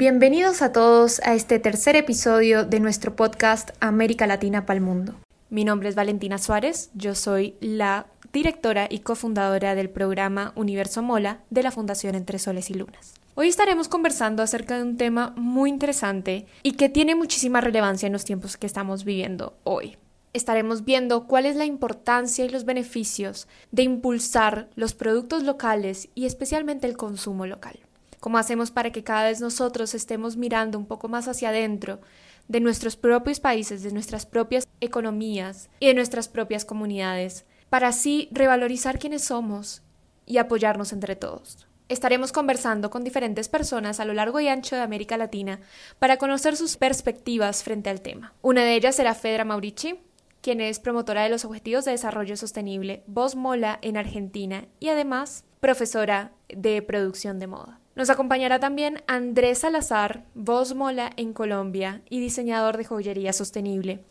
Bienvenidos a todos a este tercer episodio de nuestro podcast América Latina para el Mundo. Mi nombre es Valentina Suárez, yo soy la directora y cofundadora del programa Universo Mola de la Fundación Entre Soles y Lunas. Hoy estaremos conversando acerca de un tema muy interesante y que tiene muchísima relevancia en los tiempos que estamos viviendo hoy. Estaremos viendo cuál es la importancia y los beneficios de impulsar los productos locales y especialmente el consumo local. Cómo hacemos para que cada vez nosotros estemos mirando un poco más hacia adentro de nuestros propios países, de nuestras propias economías y de nuestras propias comunidades, para así revalorizar quiénes somos y apoyarnos entre todos. Estaremos conversando con diferentes personas a lo largo y ancho de América Latina para conocer sus perspectivas frente al tema. Una de ellas será Fedra Maurici, quien es promotora de los Objetivos de Desarrollo Sostenible Voz Mola en Argentina y además profesora de producción de moda. Nos acompañará también Andrés Salazar, voz mola en Colombia y diseñador de joyería sostenible.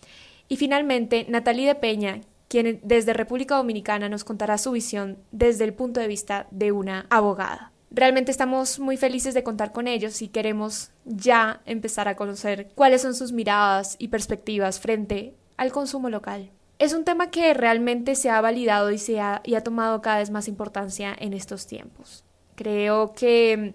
Y finalmente, Natalie de Peña, quien desde República Dominicana nos contará su visión desde el punto de vista de una abogada. Realmente estamos muy felices de contar con ellos y queremos ya empezar a conocer cuáles son sus miradas y perspectivas frente al consumo local. Es un tema que realmente se ha validado y, se ha, tomado cada vez más importancia en estos tiempos. Creo que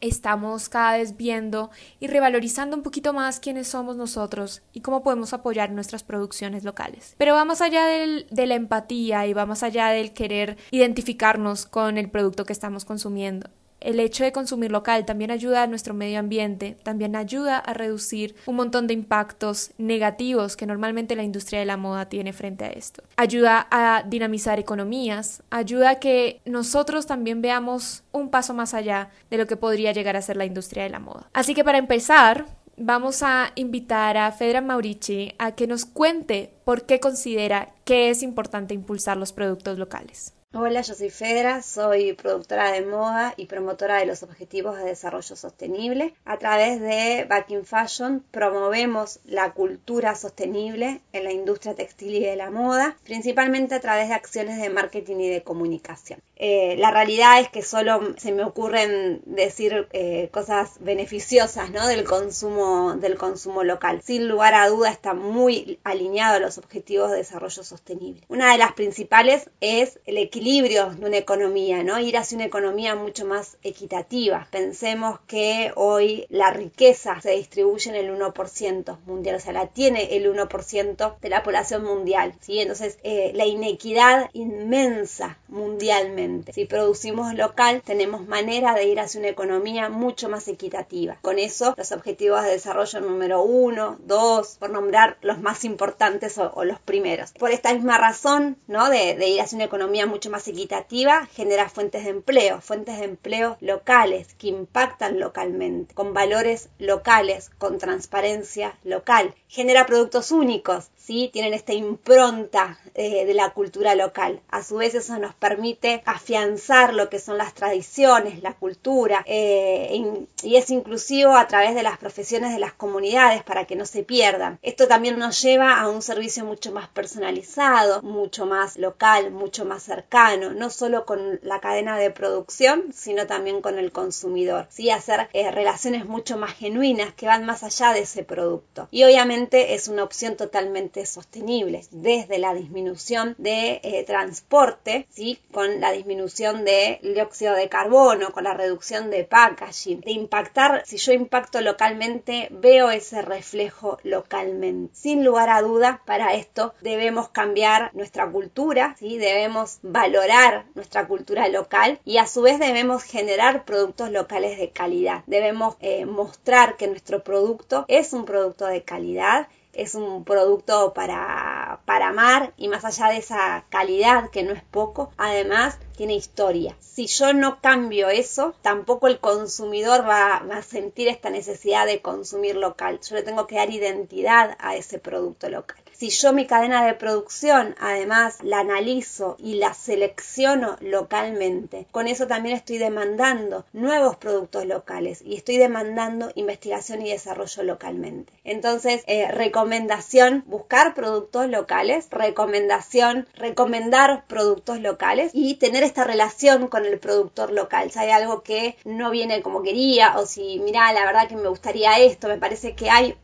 estamos cada vez viendo y revalorizando un poquito más quiénes somos nosotros y cómo podemos apoyar nuestras producciones locales. Pero va más allá de la empatía y va más allá del querer identificarnos con el producto que estamos consumiendo el hecho de consumir local también ayuda a nuestro medio ambiente, también ayuda a reducir un montón de impactos negativos que normalmente la industria de la moda tiene frente a esto. Ayuda a dinamizar economías, ayuda a que nosotros también veamos un paso más allá de lo que podría llegar a ser la industria de la moda. Así que para empezar, vamos a invitar a Fedra Maurici a que nos cuente por qué considera que es importante impulsar los productos locales. Hola, yo soy Fedra, soy productora de moda y promotora de los Objetivos de Desarrollo Sostenible. A través de Back in Fashion promovemos la cultura sostenible en la industria textil y de la moda, principalmente a través de acciones de marketing y de comunicación. Eh, la realidad es que solo se me ocurren decir eh, cosas beneficiosas ¿no? del, consumo, del consumo local. Sin lugar a duda está muy alineado a los Objetivos de Desarrollo Sostenible. Una de las principales es el equilibrio de una economía, ¿no? Ir hacia una economía mucho más equitativa. Pensemos que hoy la riqueza se distribuye en el 1% mundial, o sea, la tiene el 1% de la población mundial, ¿sí? Entonces, eh, la inequidad inmensa mundialmente. Si producimos local, tenemos manera de ir hacia una economía mucho más equitativa. Con eso, los objetivos de desarrollo número uno, dos, por nombrar los más importantes o, los primeros. Por esta misma razón, ¿no? De, de ir hacia una economía mucho más equitativa genera fuentes de empleo, fuentes de empleo locales que impactan localmente, con valores locales, con transparencia local, genera productos únicos, ¿sí? tienen esta impronta eh, de la cultura local. A su vez eso nos permite afianzar lo que son las tradiciones, la cultura, eh, y es inclusivo a través de las profesiones de las comunidades para que no se pierdan. Esto también nos lleva a un servicio mucho más personalizado, mucho más local, mucho más cercano no solo con la cadena de producción, sino también con el consumidor. ¿sí? Hacer eh, relaciones mucho más genuinas que van más allá de ese producto. Y obviamente es una opción totalmente sostenible, desde la disminución de eh, transporte, ¿sí? con la disminución de dióxido de carbono, con la reducción de packaging, de impactar, si yo impacto localmente, veo ese reflejo localmente. Sin lugar a duda, para esto debemos cambiar nuestra cultura, ¿sí? debemos valorar valorar nuestra cultura local y a su vez debemos generar productos locales de calidad. Debemos eh, mostrar que nuestro producto es un producto de calidad es un producto para, para amar y más allá de esa calidad que no es poco, además tiene historia. Si yo no cambio eso, tampoco el consumidor va, va, a sentir esta necesidad de consumir local. Yo le tengo que dar identidad a ese producto local. Si yo mi cadena de producción además la analizo y la selecciono localmente, con eso también estoy demandando nuevos productos locales y estoy demandando investigación y desarrollo localmente. Entonces, eh, recomendación, buscar productos locales, recomendación, recomendar productos locales y tener esta relación con el productor local. Si hay algo que no viene como quería o si, mira, la verdad que me gustaría esto, me parece que hay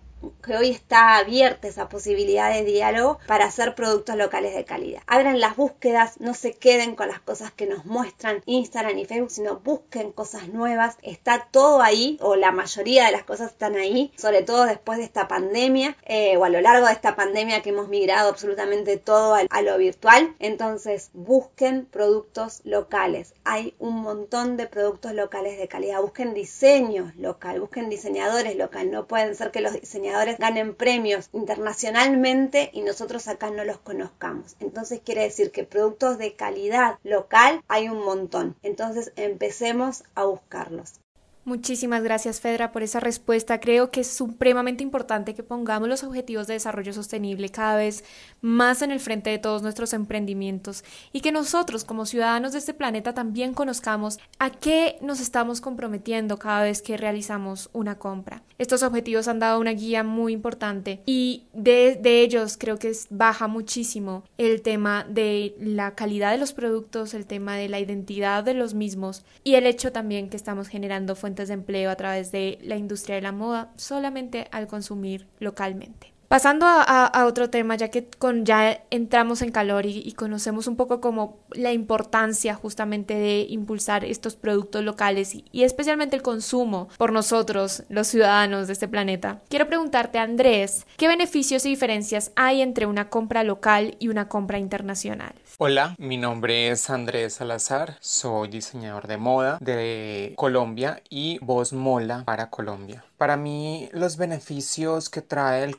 que hoy está abierta esa posibilidad de diálogo para hacer productos locales de calidad. Abran las búsquedas, no se queden con las cosas que nos muestran Instagram y Facebook, sino busquen cosas nuevas. Está todo ahí, o la mayoría de las cosas están ahí, sobre todo después de esta pandemia, eh, o a lo largo de esta pandemia que hemos migrado absolutamente todo a, lo virtual. Entonces, busquen productos locales. Hay un montón de productos locales de calidad. Busquen diseño local, busquen diseñadores local. No pueden ser que los diseñadores ganen premios internacionalmente y nosotros acá no los conozcamos. Entonces quiere decir que productos de calidad local hay un montón. Entonces empecemos a buscarlos. Muchísimas gracias, Fedra, por esa respuesta. Creo que es supremamente importante que pongamos los objetivos de desarrollo sostenible cada vez más en el frente de todos nuestros emprendimientos y que nosotros, como ciudadanos de este planeta, también conozcamos a qué nos estamos comprometiendo cada vez que realizamos una compra. Estos objetivos han dado una guía muy importante y de, de ellos creo que baja muchísimo el tema de la calidad de los productos, el tema de la identidad de los mismos y el hecho también que estamos generando fuentes de empleo a través de la industria de la moda solamente al consumir localmente. Pasando a, otro tema, ya que con, ya entramos en calor y, conocemos un poco como la importancia justamente de impulsar estos productos locales y, y, especialmente el consumo por nosotros, los ciudadanos de este planeta. Quiero preguntarte, Andrés, ¿qué beneficios y diferencias hay entre una compra local y una compra internacional? Hola, mi nombre es Andrés Salazar, soy diseñador de moda de Colombia y voz mola para Colombia. Para mí los beneficios que trae el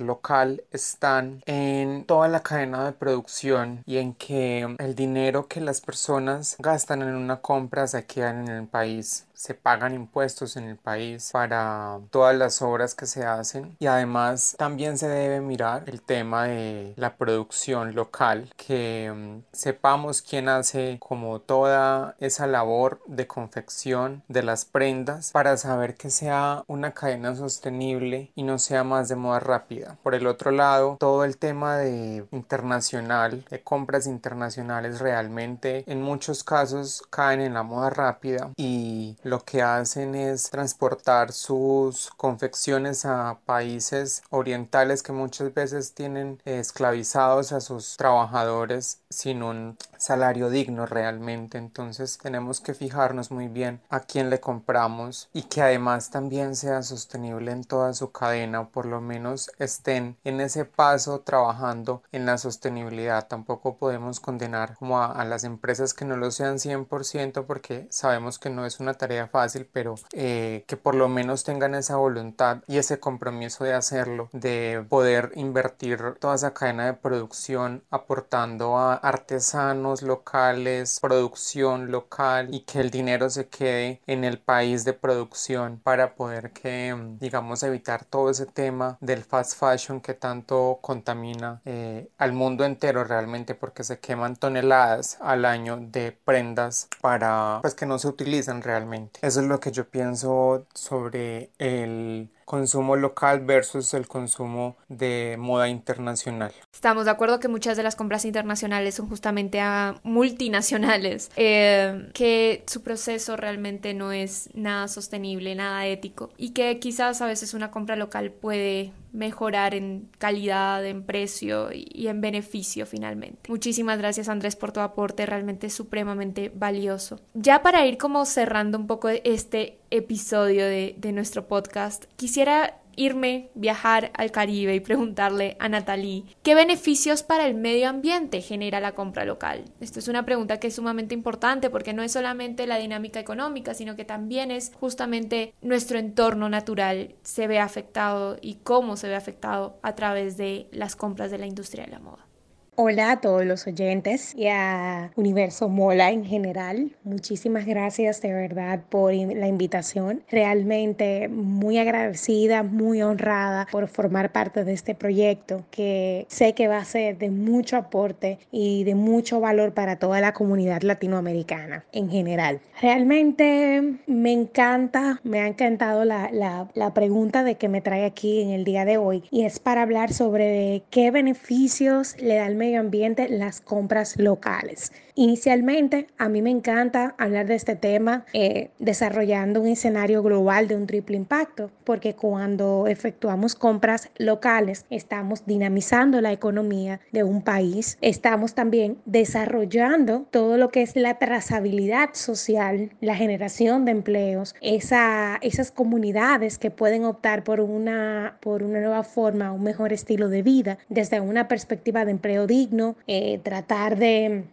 local están en toda la cadena de producción y en que el dinero que las personas gastan en una compra se queda en el país se pagan impuestos en el país para todas las obras que se hacen. Y además también se debe mirar el tema de la producción local que mm, sepamos quién hace como toda esa labor de confección de las prendas para saber que sea una cadena sostenible y no sea más de moda rápida por el otro lado todo el tema de internacional de compras internacionales realmente en muchos casos caen en la moda rápida y lo que hacen es transportar sus confecciones a países orientales que muchas veces tienen esclavizados a sus trabajadores sin un salario digno realmente. Entonces tenemos que fijarnos muy bien a quién le compramos y que además también sea sostenible en toda su cadena por lo menos estén en ese paso trabajando en la sostenibilidad. Tampoco podemos condenar como a, las empresas que no lo sean 100% porque sabemos que no es una tarea fácil, pero eh, que por lo menos tengan esa voluntad y ese compromiso de hacerlo, de poder invertir toda esa cadena de producción aportando a artesanos locales, producción local y que el dinero se quede en el país de producción para poder que, digamos, evitar todo ese tema del fast fashion que tanto contamina eh, al mundo entero realmente porque se queman toneladas al año de prendas para pues que no se utilizan realmente. Eso es lo que yo pienso sobre el consumo local versus el consumo de moda internacional. Estamos de acuerdo que muchas de las compras internacionales son justamente a multinacionales, eh, que su proceso realmente no es nada sostenible, nada ético y que quizás a veces una compra local puede mejorar en calidad, en precio y en beneficio finalmente. Muchísimas gracias Andrés por tu aporte, realmente supremamente valioso. Ya para ir como cerrando un poco este episodio de, de nuestro podcast, quisiera irme, viajar al Caribe y preguntarle a Natalie qué beneficios para el medio ambiente genera la compra local. Esto es una pregunta que es sumamente importante porque no es solamente la dinámica económica, sino que también es justamente nuestro entorno natural se ve afectado y cómo se ve afectado a través de las compras de la industria de la moda. Hola a todos los oyentes y a Universo Mola en general. Muchísimas gracias de verdad por la invitación. Realmente muy agradecida, muy honrada por formar parte de este proyecto que sé que va a ser de mucho aporte y de mucho valor para toda la comunidad latinoamericana en general. Realmente me encanta, me ha encantado la, la, la pregunta de que me trae aquí en el día de hoy y es para hablar sobre qué beneficios le da medio ambiente las compras locales. Inicialmente, a mí me encanta hablar de este tema eh, desarrollando un escenario global de un triple impacto, porque cuando efectuamos compras locales, estamos dinamizando la economía de un país, estamos también desarrollando todo lo que es la trazabilidad social, la generación de empleos, esa, esas comunidades que pueden optar por una, por una nueva forma, un mejor estilo de vida desde una perspectiva de empleo digno, eh, tratar de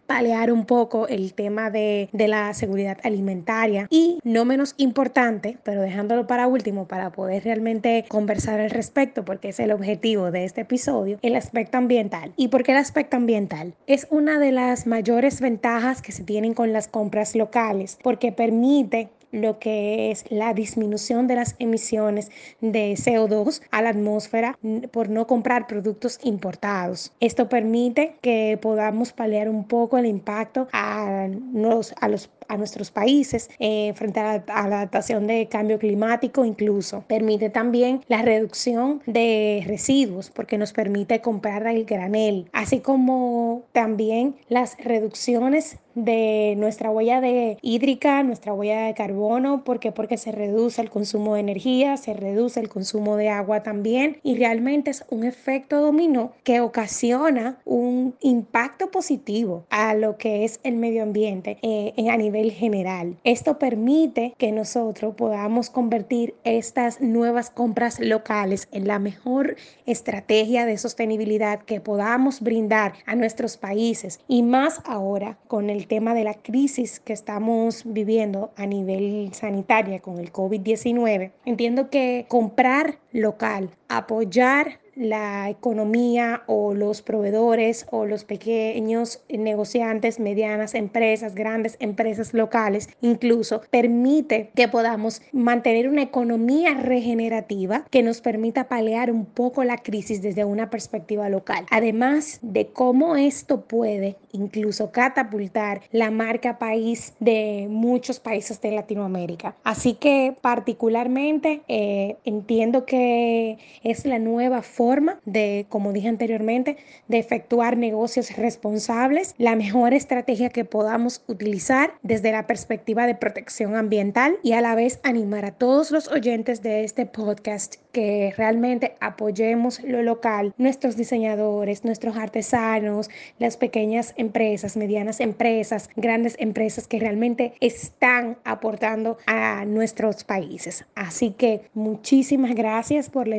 un poco el tema de, de la seguridad alimentaria y no menos importante, pero dejándolo para último para poder realmente conversar al respecto, porque es el objetivo de este episodio, el aspecto ambiental. ¿Y por qué el aspecto ambiental? Es una de las mayores ventajas que se tienen con las compras locales, porque permite lo que es la disminución de las emisiones de CO2 a la atmósfera por no comprar productos importados. Esto permite que podamos paliar un poco el impacto a, los, a los a nuestros países eh, frente a la, adaptación de cambio climático incluso. Permite también la reducción de residuos porque nos permite comprar el granel, así como también las reducciones de nuestra huella de hídrica, nuestra huella de carbono, porque porque se reduce el consumo de energía, se reduce el consumo de agua también y realmente es un efecto dominó que ocasiona un impacto positivo a lo que es el medio ambiente eh, a nivel general. Esto permite que nosotros podamos convertir estas nuevas compras locales en la mejor estrategia de sostenibilidad que podamos brindar a nuestros países y más ahora con el tema de la crisis que estamos viviendo a nivel sanitaria con el COVID-19. Entiendo que comprar local, apoyar la economía o los proveedores o los pequeños negociantes, medianas empresas, grandes empresas locales, incluso permite que podamos mantener una economía regenerativa que nos permita paliar un poco la crisis desde una perspectiva local. Además de cómo esto puede incluso catapultar la marca país de muchos países de Latinoamérica. Así que particularmente eh, entiendo que es la nueva forma de, como dije anteriormente, de efectuar negocios responsables, la mejor estrategia que podamos utilizar desde la perspectiva de protección ambiental y a la vez animar a todos los oyentes de este podcast que realmente apoyemos lo local, nuestros diseñadores, nuestros artesanos, las pequeñas empresas, medianas empresas, grandes empresas que realmente están aportando a nuestros países. Así que muchísimas gracias por la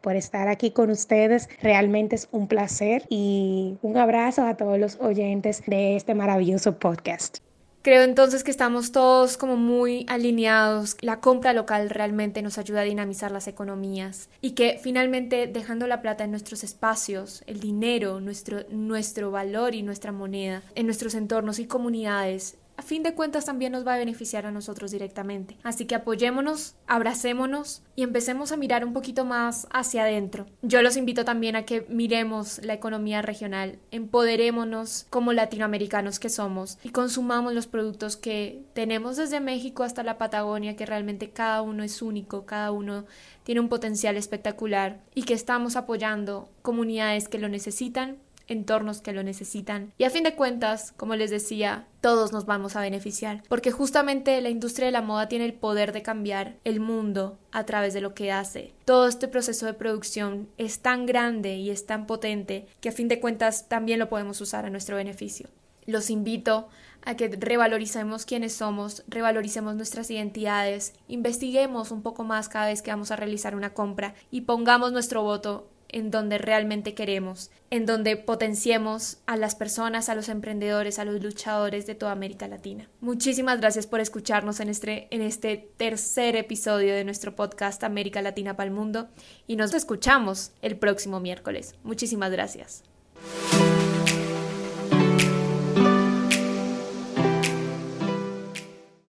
por estar aquí con ustedes. Realmente es un placer y un abrazo a todos los oyentes de este maravilloso podcast. Creo entonces que estamos todos como muy alineados. La compra local realmente nos ayuda a dinamizar las economías y que finalmente dejando la plata en nuestros espacios, el dinero, nuestro, nuestro valor y nuestra moneda en nuestros entornos y comunidades a fin de cuentas también nos va a beneficiar a nosotros directamente. Así que apoyémonos, abracémonos y empecemos a mirar un poquito más hacia adentro. Yo los invito también a que miremos la economía regional, empoderémonos como latinoamericanos que somos y consumamos los productos que tenemos desde México hasta la Patagonia, que realmente cada uno es único, cada uno tiene un potencial espectacular y que estamos apoyando comunidades que lo necesitan entornos que lo necesitan. Y a fin de cuentas, como les decía, todos nos vamos a beneficiar, porque justamente la industria de la moda tiene el poder de cambiar el mundo a través de lo que hace. Todo este proceso de producción es tan grande y es tan potente que a fin de cuentas también lo podemos usar a nuestro beneficio. Los invito a que revaloricemos quiénes somos, revaloricemos nuestras identidades, investiguemos un poco más cada vez que vamos a realizar una compra y pongamos nuestro voto en donde realmente queremos, en donde potenciemos a las personas, a los emprendedores, a los luchadores de toda América Latina. Muchísimas gracias por escucharnos en este, en este tercer episodio de nuestro podcast América Latina para el Mundo y nos escuchamos el próximo miércoles. Muchísimas gracias.